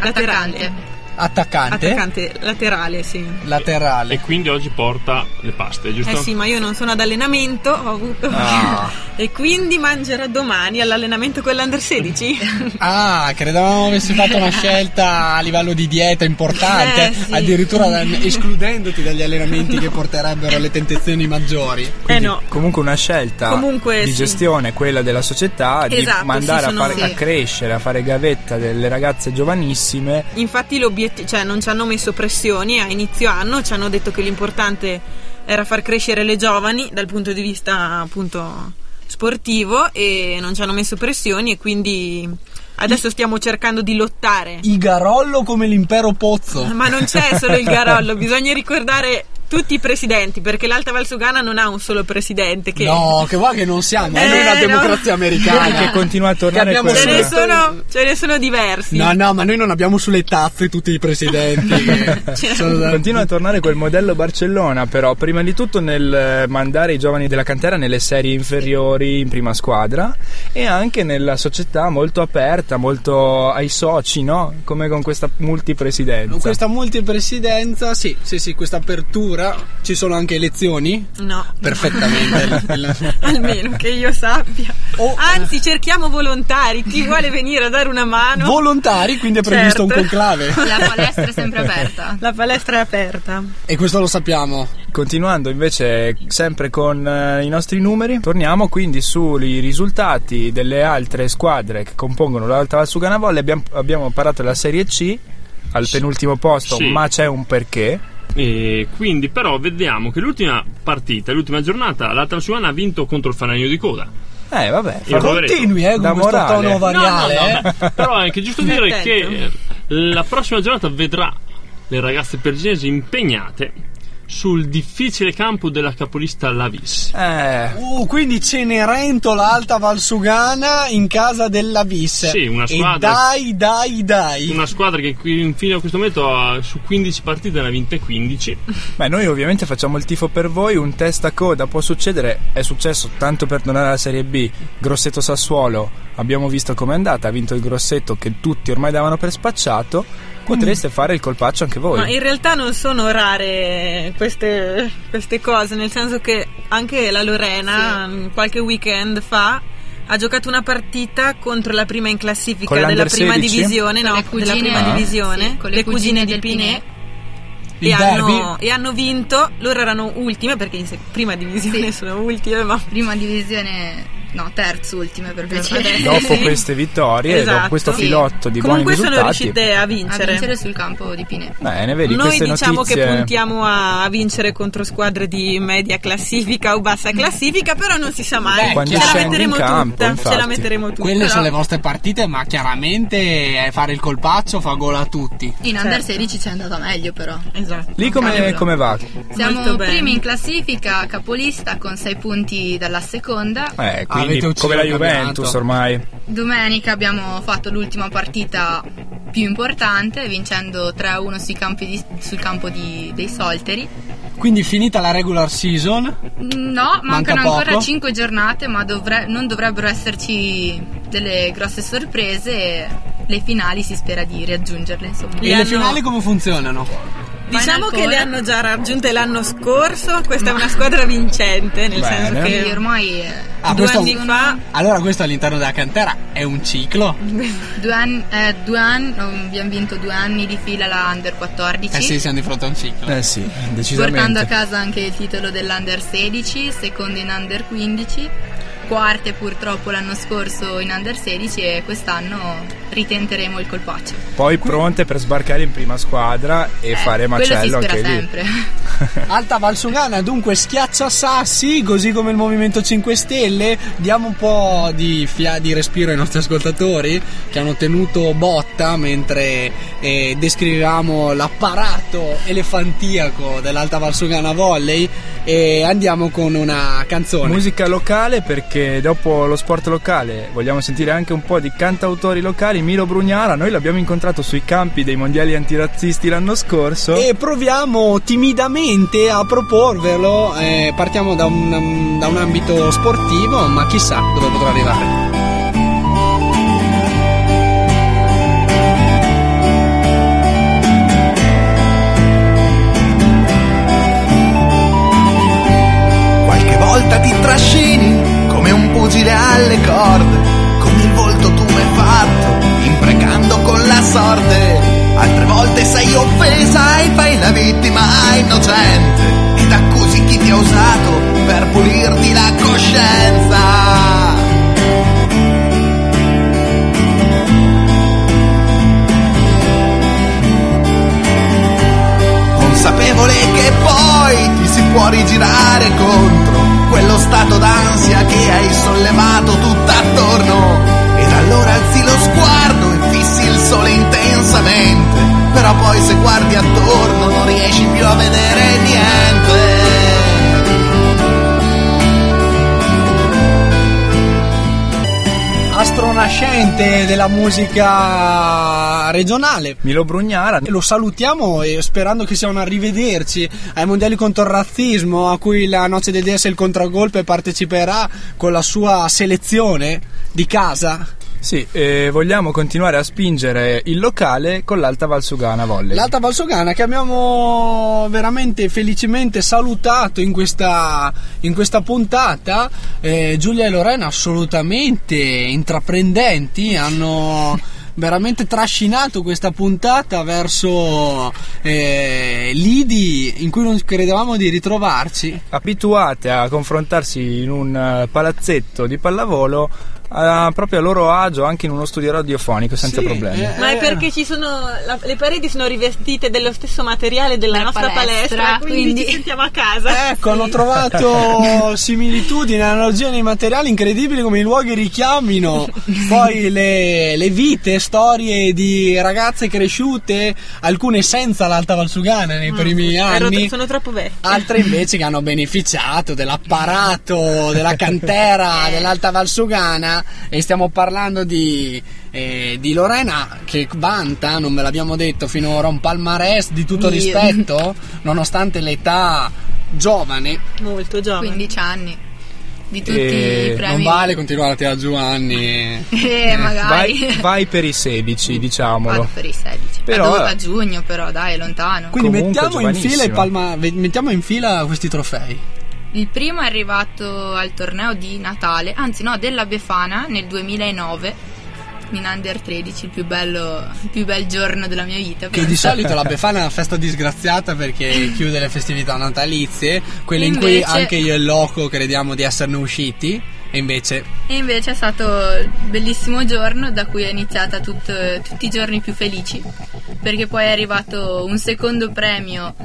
Laterale. Attaccante, Attaccante laterale, sì. laterale. E quindi oggi porta le paste, giusto? Eh sì, ma io non sono ad allenamento, ho avuto... Ah. e quindi mangerò domani all'allenamento con l'Under 16. Ah, credevamo avessi fatto una scelta a livello di dieta importante, Eh, sì. addirittura escludendoti dagli allenamenti che porterebbero alle tentazioni maggiori. eh no. Comunque una scelta Comunque, di sì. gestione, quella della società, Esatto, di mandare sì, a, fare- a crescere, a fare gavetta delle ragazze giovanissime. Infatti l'obiettivo, cioè non ci hanno messo pressioni a inizio anno, ci hanno detto che l'importante era far crescere le giovani dal punto di vista appunto sportivo e non ci hanno messo pressioni e quindi adesso stiamo cercando di lottare. I Garollo come l'impero Pozzo. Ma non c'è solo il Garollo, bisogna ricordare tutti i presidenti perché l'Alta Valsugana non ha un solo presidente che No, che va che non siamo, Eh, noi una no. democrazia americana. Che continua a tornare Che abbiamo ce ne, sono, ce ne sono diversi. No, no, ma noi non abbiamo sulle tazze tutti i presidenti. da- Continua a tornare quel modello Barcellona, però prima di tutto nel eh, mandare i giovani della cantera nelle serie inferiori in prima squadra e anche nella società molto aperta, molto ai soci, no? Come con questa multipresidenza. Con questa multipresidenza, sì, sì, sì, questa apertura. Ci sono anche elezioni? No. Perfettamente. Almeno che io sappia. Oh, Anzi, cerchiamo volontari. Chi vuole venire a dare una mano? Volontari, quindi è previsto Certo. un conclave. La palestra è sempre aperta. La palestra è aperta. E questo lo sappiamo. Continuando invece sempre con eh, i nostri numeri, torniamo quindi sui risultati delle altre squadre che compongono l'Alta Valsugana Volley. Abbiamo, abbiamo parlato della Serie C al penultimo posto, Sì. ma c'è un perché. E quindi però vediamo che l'ultima partita, l'ultima giornata, l'Alta Valsugana ha vinto contro il Fanagno di Coda. Eh, vabbè. Continui, eh, Da con questo morale. tono variale. No, no, eh. no. Però è anche giusto dire che eh, la prossima giornata vedrà le ragazze perginesi impegnate sul difficile campo della capolista Lavis. Eh, Uh, quindi Cenerentola Alta Valsugana in casa della Vis. Sì, una E squadra- dai, dai, dai. Una squadra che qui- fino a questo momento ha, su 15 partite ne ha vinte 15. Beh, noi ovviamente facciamo il tifo per voi, un testa a coda può succedere, è successo tanto per tornare alla Serie B, Grosseto Sassuolo, abbiamo visto com'è andata, ha vinto il Grosseto che tutti ormai davano per spacciato, potreste fare il colpaccio anche voi. Ma in realtà non sono rare queste, queste cose, nel senso che anche la Lorena mh, qualche weekend fa ha giocato una partita contro la prima in classifica della prima 16? divisione, Con no, le della cugine- prima Ah. divisione, sì, con le le cugine cugine di del Pinè. E hanno, e hanno vinto, loro erano ultime perché in se- prima divisione Sì. sono ultime, ma Prima divisione No, terzultime per Per piacere. Dopo queste vittorie, Esatto. dopo questo Sì. filotto di Comunque buoni sono risultati, riuscite a A vincere. vincere sul campo di Pinè. bene, vedi Noi diciamo notizie. che puntiamo a vincere contro squadre di media classifica o bassa classifica, però non si sa mai. Beh, Quando ce la metteremo campo, tutta. Ce la metteremo tutta. Quelle Però- sono le vostre partite, ma chiaramente eh, fare il colpaccio fa gola a tutti. In Under Certo. 16 ci è andata meglio però. Esatto. Lì come, come va? Siamo primi in classifica, capolista con 6 punti dalla seconda. Eh, quindi come la Juventus campionato. ormai. Domenica abbiamo fatto l'ultima partita più importante, vincendo 3-1 sui campi di- sul campo di- dei Solteri. Quindi finita la regular season, No, Manca mancano ancora poco. 5 giornate, ma dovre- non dovrebbero esserci delle grosse sorprese. Le finali si spera di raggiungerle, insomma. Li e le hanno- finali come funzionano? Diciamo Final che le hanno già raggiunte l'anno scorso. Questa è una squadra vincente, nel Bene. senso che ormai eh, Ah, due anni fa Allora questo all'interno della cantera è un ciclo? due anni, eh, due anni- abbiamo vinto due anni di fila la Under 14. Eh sì, siamo di fronte a un ciclo. Eh sì, Portando a decisamente. casa anche il titolo dell'Under 16, secondo in Under 15, quarte purtroppo l'anno scorso in Under 16 e quest'anno ritenteremo il colpaccio. Poi pronte per sbarcare in prima squadra e Eh, fare quello si macello spera anche lì. sempre. Alta Valsugana dunque schiaccia sassi, così come il Movimento 5 Stelle. Diamo un po' di, fia- di respiro ai nostri ascoltatori che hanno tenuto botta mentre eh, descrivevamo l'apparato elefantiaco dell'Alta Valsugana Volley e andiamo con una canzone. Musica locale perché dopo lo sport locale vogliamo sentire anche un po' di cantautori locali. Milo Brugnara, noi l'abbiamo incontrato sui campi dei mondiali antirazzisti l'anno scorso. E proviamo timidamente a proporvelo. eh, partiamo da un, da un ambito sportivo, ma chissà dove potrà arrivare. Astronascente della musica regionale. Milo Brugnara. Lo salutiamo e sperando che sia un arrivederci ai mondiali contro il razzismo a cui la Noce del DS il contragolpe parteciperà con la sua selezione di casa. Sì, e vogliamo continuare a spingere il locale con l'Alta Valsugana Volley. L'Alta Valsogana che abbiamo veramente felicemente salutato in questa, in questa puntata. Eh, Giulia e Lorena assolutamente intraprendenti, hanno veramente trascinato questa puntata verso eh, lidi in cui non credevamo di ritrovarci. Abituate a confrontarsi in un eh, palazzetto di pallavolo a, proprio a loro agio anche in uno studio radiofonico senza Sì, problemi. eh, Ma è perché ci sono la- le pareti sono rivestite dello stesso materiale della nostra palestra, palestra, quindi, quindi- ci sentiamo a casa. Ecco, hanno trovato similitudini, analogie nei materiali incredibili come i luoghi richiamino poi le, le vite, storie di ragazze cresciute, alcune senza l'Alta Valsugana nei primi Ero- anni. sono troppo vecchie. Altre invece che hanno beneficiato dell'apparato, della cantera dell'Alta Valsugana e stiamo parlando di, eh, di Lorena che vanta, non ve l'abbiamo detto finora, un palmarès di tutto Io. rispetto nonostante l'età giovane. Molto giovane. 15 anni. Di tutti E i premi. Non vale continuare a tirare giù anni. Eh, magari. Vai, vai per i 16, diciamolo. Vado per i 16. Però- a giugno, però, dai, è lontano. Quindi mettiamo in, fila palma- mettiamo in fila questi trofei. Il primo è arrivato al torneo di Natale, anzi no, della Befana nel 2009 in Under 13, il più bello, il più bel giorno della mia vita. Che di solito la Befana è una festa disgraziata perché chiude le festività natalizie, quelle in cui Invece- anche io e Loco crediamo di esserne usciti. E invece E invece è stato un bellissimo giorno da cui è iniziata tut- tutti i giorni più felici perché poi è arrivato un secondo premio.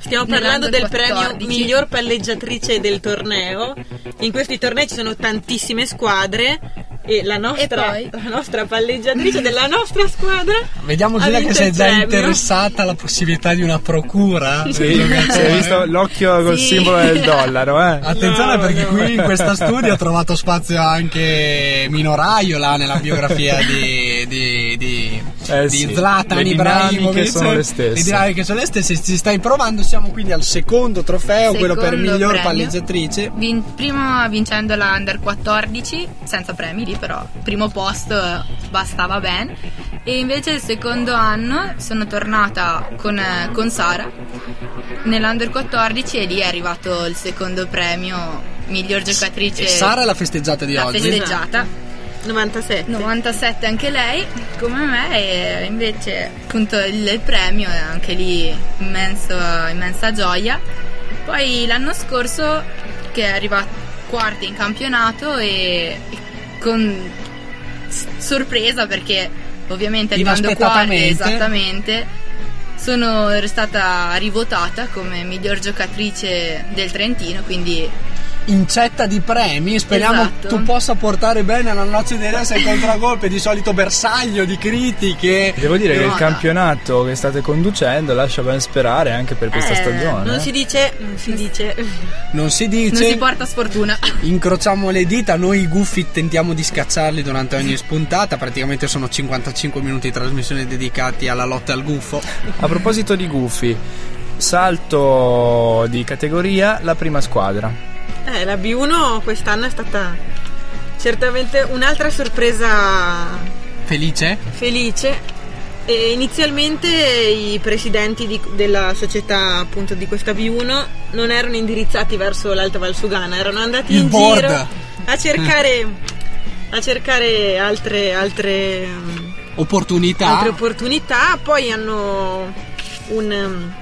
Stiamo parlando del nell'Under premio 14. miglior palleggiatrice del torneo. In questi tornei ci sono tantissime squadre e la nostra, E la nostra palleggiatrice della nostra squadra Vediamo Giulia che sei già interessata alla possibilità di una procura. Sì, è visto l'occhio col Sì. simbolo del dollaro, eh. Attenzione No, perché no. qui in questa studio ho trovato spazio anche Mino Raiola nella biografia di, di, di, Eh di sì, Zlatan Ibrahimovic. sono le stesse. Le dinamiche sono le stesse. Si stai provando, siamo quindi al secondo trofeo, quello per Secondo miglior premio. palleggiatrice. Vin- prima vincendo la Under 14 senza premi lì però primo posto eh, bastava ben e invece il secondo anno sono tornata con, eh, con Sara nell'Under 14 e lì è arrivato il secondo premio miglior giocatrice E Sara è la festeggiata di la oggi. festeggiata 97. 97 anche lei come me e invece appunto il, premio è anche lì immenso, immensa gioia poi l'anno scorso che è arrivato quarta in campionato e, con sorpresa perché ovviamente arrivando quarta esattamente sono stata rivotata come miglior giocatrice del Trentino quindi incetta di premi. Speriamo Esatto. tu possa portare bene alla noce dei re sei contragolpe di solito bersaglio di critiche. Devo dire che No, il no. campionato che state conducendo lascia ben sperare anche per questa Eh, stagione. Non eh. si dice, non si dice. Non si non dice. si porta sfortuna Incrociamo le dita, noi gufi tentiamo di scacciarli durante ogni spuntata, praticamente sono 55 minuti di trasmissione dedicati alla lotta al gufo. A proposito di gufi, salto di categoria la prima squadra. Eh, la B1 quest'anno è stata certamente un'altra sorpresa Felice? felice. E inizialmente i presidenti di- della società appunto di questa B1 non erano indirizzati verso l'Alta Valsugana, erano andati Il in board. giro a cercare, a cercare altre, altre, Opportunità. altre opportunità, poi hanno un,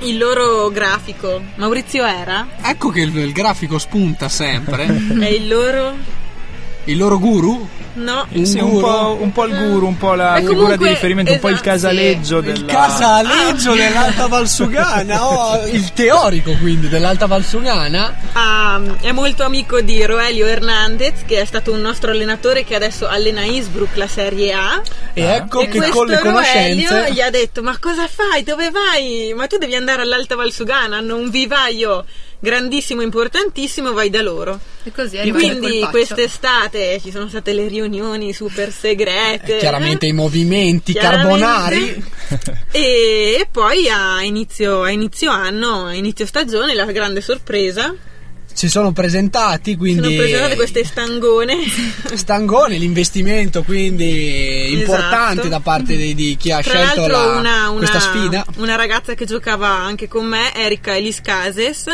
il loro grafico, Maurizio Era, Ecco che il, il grafico spunta sempre. è il loro... il loro guru? No, Un Sì, un guru? po', un po' il guru, un po' la Eh, figura comunque, di riferimento, un po' il esatto, casaleggio Il della... casaleggio dell'Alta Valsugana, oh, il teorico quindi dell'Alta Valsugana. Ah, è molto amico di Roelio Hernandez, che è stato un nostro allenatore che adesso allena Innsbruck la Serie A. E ecco e che con le conoscenze. Roelio gli ha detto: Ma cosa fai? Dove vai? Ma tu devi andare all'Alta Valsugana, hanno un vivaio grandissimo, importantissimo, vai da loro. e così è Quindi quest'estate ci sono state le riunioni super segrete. Eh, Chiaramente i movimenti Chiaramente. carbonari. E poi a inizio, a inizio anno, a inizio stagione, la grande sorpresa. Si sono presentati quindi. Sono presentate queste stangone. Stangone, l'investimento quindi importante Esatto. da parte di, di chi ha Tra scelto la- una, una- questa sfida. una ragazza che giocava anche con me, Erika Eliscases,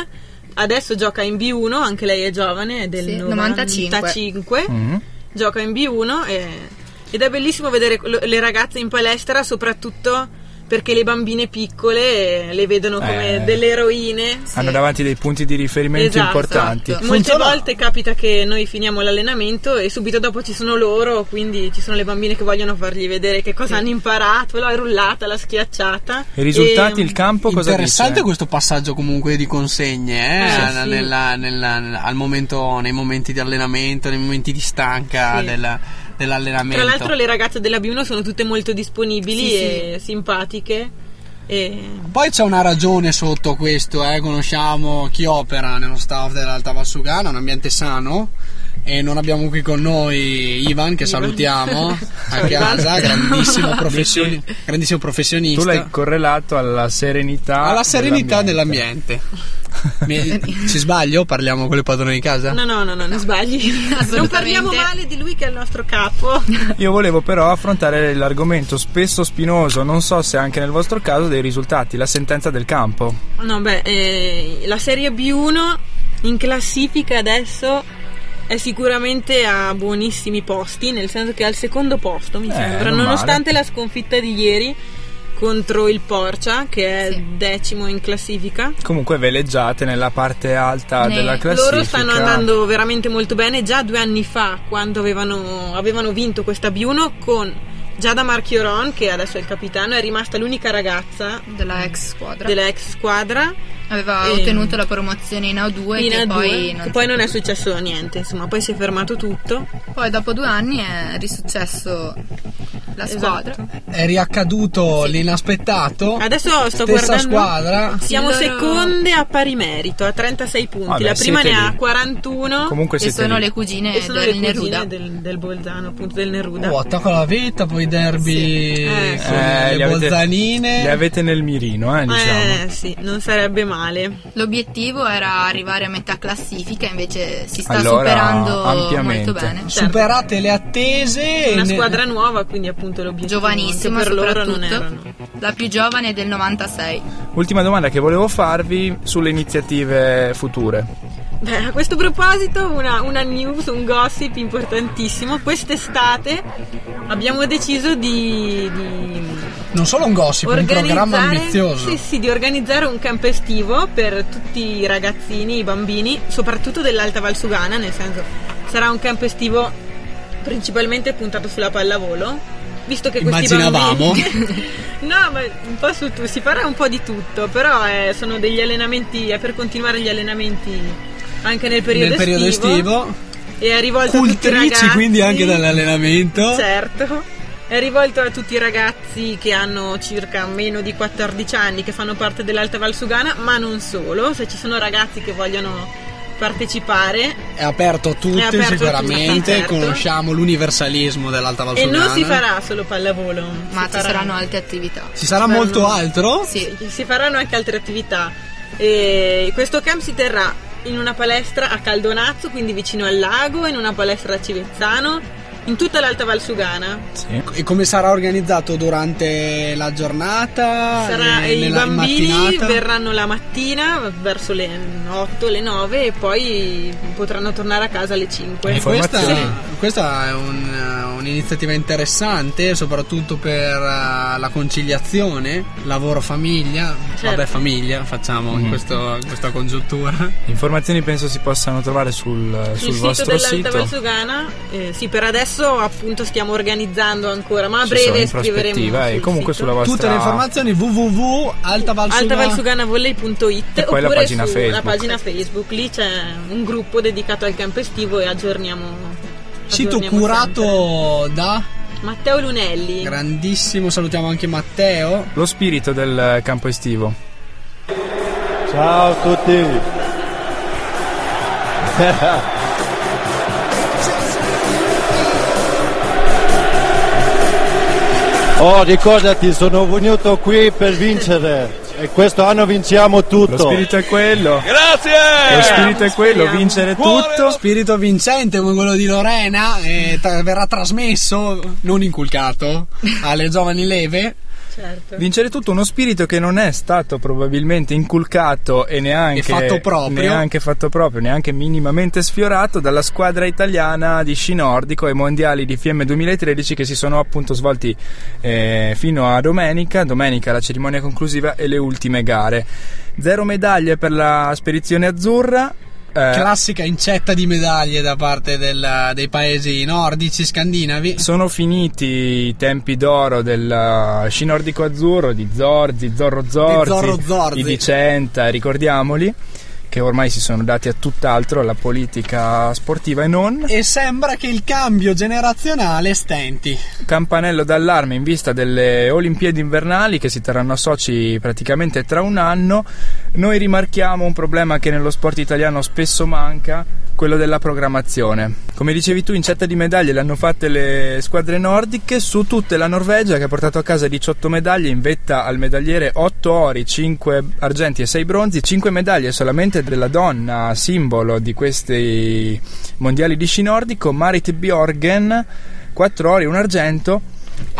adesso gioca in B1, anche lei è giovane, è del Sì, 95, 95. Mhm. gioca in B1 e- ed è bellissimo vedere le ragazze in palestra, soprattutto perché le bambine piccole eh, le vedono come Eh. delle eroine. Hanno davanti dei punti di riferimento Esatto. importanti. Esatto. Molte Funziona- volte capita che noi finiamo l'allenamento e subito dopo ci sono loro, quindi ci sono le bambine che vogliono fargli vedere che cosa hanno imparato, la rullata, la schiacciata. I risultati, E- il campo, cosa Interessante dice? questo passaggio comunque di consegne eh, Sì, sì. nella- nella- al momento, nei momenti di allenamento, nei momenti di stanca Sì. Del- dell'allenamento. Tra l'altro le ragazze della B1 sono tutte molto disponibili Sì, e simpatiche. E... Poi c'è una ragione sotto questo, eh, conosciamo chi opera nello staff dell'Alta Valsugana, un ambiente sano. E non abbiamo qui con noi Ivan, che Ivan. salutiamo a casa, grandissimo, professioni- grandissimo professionista. Tu l'hai correlato alla serenità. alla serenità dell'ambiente. dell'ambiente. Mi- ci sbaglio? Parliamo con le padrone di casa? No, no, no, no, non sbagli. non parliamo male di lui che è il nostro capo. Io volevo però affrontare l'argomento spesso spinoso, non so se anche nel vostro caso, dei risultati, la sentenza del campo. No, beh, eh, la Serie B1 in classifica adesso è sicuramente a buonissimi posti, nel senso che è al secondo posto, mi Eh, sembra, non nonostante male. la sconfitta di ieri contro il Porcia che è decimo in classifica. Comunque veleggiate nella parte alta Ne- della classifica. Loro stanno andando veramente molto bene. Già due anni fa, quando avevano, avevano vinto questa B1 con Giada Marchioron, che adesso è il capitano, è rimasta l'unica ragazza della ex squadra. Della ex squadra. Aveva E- ottenuto la promozione in A2 in che A2, poi non, poi non è successo niente, insomma, poi si è fermato tutto. poi dopo due anni è risuccesso la squadra. Esatto. È riaccaduto l'inaspettato. Adesso sto Stessa guardando. squadra. Siamo loro- seconde a pari merito, a 36 punti. Vabbè, la prima ne siete ha lì. 41. Comunque E siete sono lì. le cugine e sono del le cugine Neruda. del, del Bolzano, appunto del Neruda. Oh, attacco alla vetta, poi derby Eh, con Eh, le avete- bolzanine. Le avete nel mirino, eh, diciamo. Eh sì, non sarebbe male. L'obiettivo era arrivare a metà classifica, invece si sta Allora, superando ampiamente. molto bene. Superate le attese. Una ne- squadra nuova, quindi appunto l'obiettivo Giovanissima per loro non erano. la più giovane del 96. Ultima domanda che volevo farvi sulle iniziative future. Beh, a questo proposito una, una news, un gossip importantissimo. Quest'estate abbiamo deciso di, di Non solo un gossip, un programma ambizioso. sì, sì, di organizzare un campo estivo per tutti i ragazzini, i bambini, soprattutto dell'Alta Valsugana, nel senso sarà un campo estivo principalmente puntato sulla pallavolo, visto che questi Immaginavamo. bambini No, ma un po' su tu, si farà un po' di tutto, però eh, sono degli allenamenti, è per continuare gli allenamenti anche nel periodo, Nel periodo estivo. E è rivolto a tutti i Cultrici ragazzi. quindi anche dall'allenamento. Certo. È rivolto a tutti i ragazzi che hanno circa meno di 14 anni, che fanno parte dell'Alta Valsugana, ma non solo. Se ci sono ragazzi che vogliono partecipare È aperto a tutti aperto a sicuramente, tutti, certo. conosciamo l'universalismo dell'Alta e Valsugana. non si farà solo pallavolo, Ma si ci saranno altre attività. Ci sarà Ci molto altro? Sì, si faranno anche altre attività. E questo camp si terrà in una palestra a Caldonazzo, quindi vicino al lago, in una palestra a Civezzano, in tutta l'Alta Valsugana. E come sarà organizzato durante la giornata? Sarà- Eh, I nella bambini mattinata? verranno la mattina verso le 8, le 9 e poi potranno tornare a casa alle 5. E questa, Sì. questa è un- un'iniziativa interessante, soprattutto per eh, la conciliazione, lavoro-famiglia. Certo. Vabbè, famiglia facciamo in, Mhm. questo- in questa congiuntura. Informazioni penso si possano trovare sul, sul Sul sito vostro dell'Alta sito. Valsugana, eh, sì, per adesso appunto stiamo organizzando ancora, ma a breve scriveremo e comunque sito. sulla vostra Tutte le informazioni www.altavalsugana altavalsuganavolley.it E poi la oppure pagina sulla Facebook. pagina Facebook lì c'è un gruppo dedicato al campo estivo e aggiorniamo Sito aggiorniamo curato da sempre. Matteo Lunelli grandissimo, salutiamo anche Matteo. Lo spirito del campo estivo. Ciao a tutti. Oh, ricordati, sono venuto qui per vincere e questo anno vinciamo Lo tutto. spirito è quello. Grazie! Lo spirito è quello, vincere tutto. Spirito vincente come quello di Lorena e tra- verrà trasmesso, non inculcato, alle giovani leve. Certo. Vincere tutto uno spirito che non è stato probabilmente inculcato e neanche E fatto proprio. neanche fatto proprio, neanche minimamente sfiorato dalla squadra italiana di sci nordico ai mondiali di FM 2013 che si sono appunto svolti eh, fino a domenica, domenica la cerimonia conclusiva e le ultime gare. Zero medaglie per la spedizione azzurra. Eh, Classica incetta di medaglie da parte del- dei paesi nordici, scandinavi. Sono finiti i tempi d'oro del uh, sci nordico azzurro di Zorzi, Zorro Zorzi, Zorro Zorzi. i Vicenta, ricordiamoli, che ormai si sono dati a tutt'altro, alla politica sportiva e non. E sembra che il cambio generazionale stenti. Campanello d'allarme in vista delle Olimpiadi invernali che si terranno a Sochi praticamente tra un anno. Noi rimarchiamo un problema che nello sport italiano spesso manca, quello della programmazione. Come dicevi tu, incetta di medaglie le hanno fatte le squadre nordiche, su tutte la Norvegia che ha portato a casa 18 medaglie in vetta al medagliere 8 ori, 5 argenti e 6 bronzi, 5 medaglie solamente della donna simbolo di questi mondiali di sci nordico, Marit Bjorgen, 4 ori e un argento.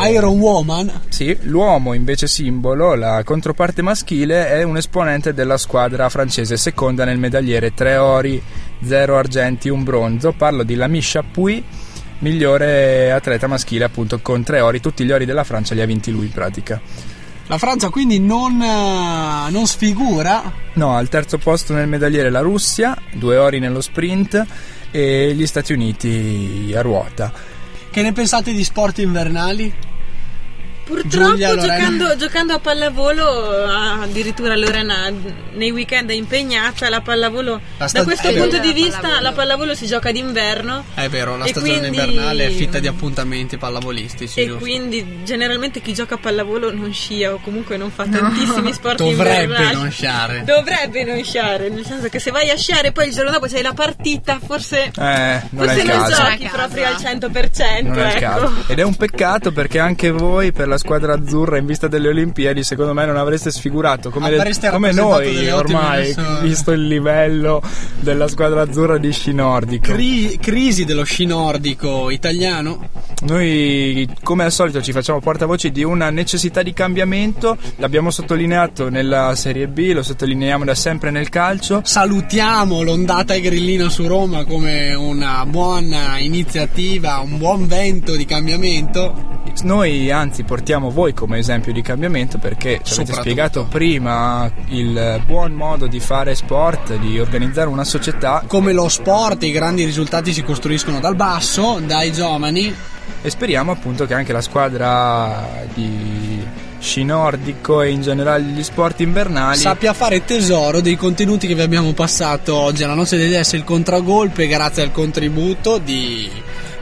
Iron Woman. Sì, l'uomo invece simbolo, la controparte maschile, è un esponente della squadra francese, seconda nel medagliere, 3 ori, 0 argenti, 1 bronzo. Parlo di Lamisha Pui, migliore atleta maschile appunto con 3 ori, tutti gli ori della Francia li ha vinti lui in pratica. La Francia quindi non, eh, non sfigura. No, al terzo posto nel medagliere la Russia, due ori nello sprint e gli Stati Uniti a ruota. Che ne pensate di sport invernali? Purtroppo Giulia, Lorena? giocando, giocando a pallavolo, addirittura Lorena nei weekend è impegnata, la pallavolo La da questo eh, punto la di vista pallavolo. la pallavolo si gioca d'inverno È vero, la stagione quindi- invernale è fitta di appuntamenti pallavolistici. e giusto? quindi generalmente chi gioca a pallavolo non scia o comunque non fa tantissimi sport Dovrebbe invernali. non sciare. Dovrebbe non sciare, nel senso che se vai a sciare poi il giorno dopo c'hai la partita, forse, Eh, non è forse non giochi proprio al 100%, Non è il ecco. caso. Ed è un peccato perché anche voi per la squadra azzurra in vista delle Olimpiadi secondo me non avreste sfigurato come, le- come noi ormai visto il livello della squadra azzurra di sci nordico. Cri- crisi dello sci nordico italiano. Noi come al solito ci facciamo portavoce di una necessità di cambiamento, l'abbiamo sottolineato nella Serie B, lo sottolineiamo da sempre nel calcio. Salutiamo l'ondata grillina su Roma come una buona iniziativa, un buon vento di cambiamento. Noi anzi portiamo voi come esempio di cambiamento perché ci avete spiegato prima il buon modo di fare sport, di organizzare una società. Come lo sport, i grandi risultati si costruiscono dal basso, dai giovani. e speriamo appunto che anche la squadra di sci nordico e in generale gli sport invernali sappia fare tesoro dei contenuti che vi abbiamo passato oggi. Alla noce degli S il contragolpe grazie al contributo di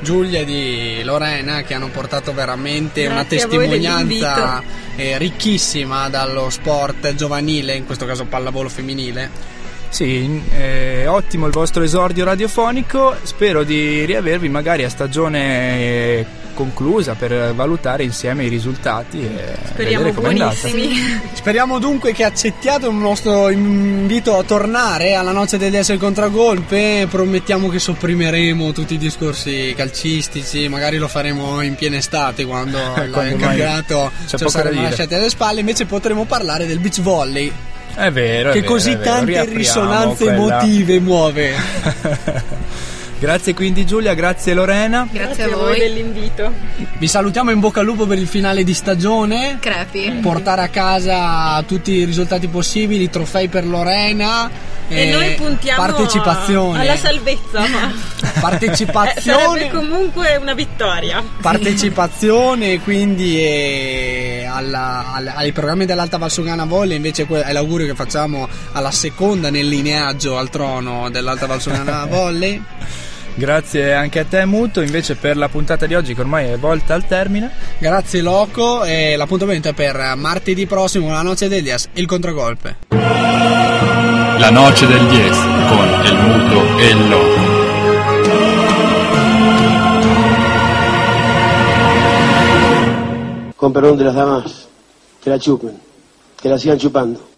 Giulia e di Lorena che hanno portato veramente una Grazie a voi testimonianza eh, ricchissima dallo sport giovanile, in questo caso pallavolo femminile. Sì, eh, ottimo il vostro esordio radiofonico, spero di riavervi magari a stagione eh, conclusa per valutare insieme i risultati e Speriamo buonissimi. Speriamo dunque che accettiate un nostro invito a tornare alla noce degli S il contragolpe. Promettiamo che sopprimeremo tutti i discorsi calcistici, magari lo faremo in piena estate quando, il Quando campionato lo poco da saremo lasciati alle spalle. Invece potremo parlare del beach volley, È vero, è che vero, così è vero, tante riapriamo risonanze quella- emotive muove. grazie quindi Giulia, grazie Lorena. Grazie, a voi dell'invito. Vi salutiamo in bocca al lupo per il finale di stagione. Crepi. Portare a casa tutti i risultati possibili, trofei per Lorena. E noi puntiamo partecipazione. alla salvezza, ma partecipazione sarebbe comunque una vittoria. partecipazione quindi eh, alla- alla- ai programmi dell'Alta Valsugana Volley invece que- è l'augurio che facciamo alla seconda nel lineaggio al trono dell'Alta Valsugana Volley Grazie anche a te Muto, invece per la puntata di oggi che ormai è volta al termine. grazie Loco e l'appuntamento è per martedì prossimo la noce degli As il contragolpe La noche del 10 con el muto e il loco. Con perdón de las damas, que la chupen, que la sigan chupando.